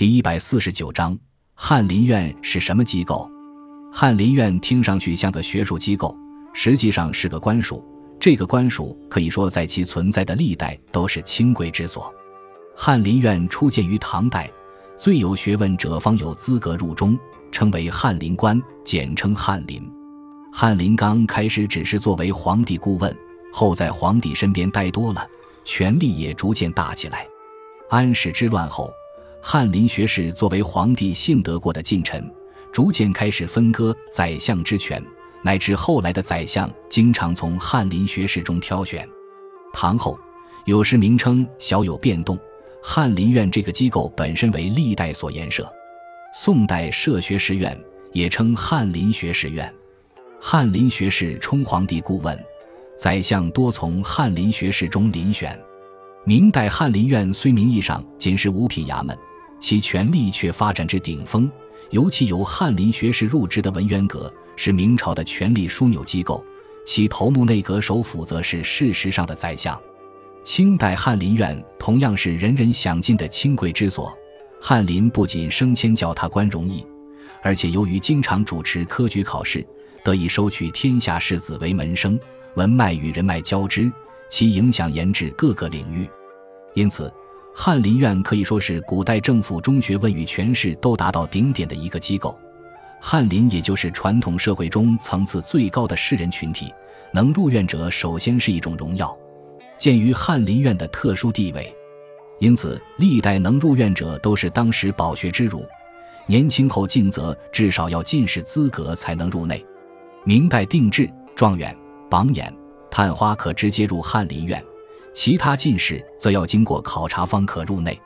第一百四十九章，翰林院是什么机构？翰林院听上去像个学术机构，实际上是个官署。这个官署可以说在其存在的历代都是清贵之所。翰林院初建于唐代，最有学问者方有资格入中，称为翰林官，简称翰林。翰林刚开始只是作为皇帝顾问，后在皇帝身边待多了，权力也逐渐大起来。安史之乱后。翰林学士作为皇帝信得过的近臣，逐渐开始分割宰相之权，乃至后来的宰相经常从翰林学士中挑选。唐后有时名称小有变动，翰林院这个机构本身为历代所严设。宋代设学士院，也称翰林学士院。翰林学士充皇帝顾问，宰相多从翰林学士中遴选。明代翰林院虽名义上仅是五品衙门。其权力却发展至顶峰，尤其由翰林学士入职的文渊阁是明朝的权力枢纽机构，其头目内阁首辅则是事实上的宰相。清代翰林院同样是人人想进的清贵之所，翰林不仅升迁教他官容易，而且由于经常主持科举考试，得以收取天下士子为门生，文脉与人脉交织，其影响延至各个领域，因此。翰林院可以说是古代政府中学问与权势都达到顶点的一个机构。翰林也就是传统社会中层次最高的士人群体，能入院者首先是一种荣耀。鉴于翰林院的特殊地位，因此历代能入院者都是当时饱学之儒，年轻后进则至少要进士资格才能入内。明代定制，状元、榜眼、探花可直接入翰林院。其他进士则要经过考察方可入内。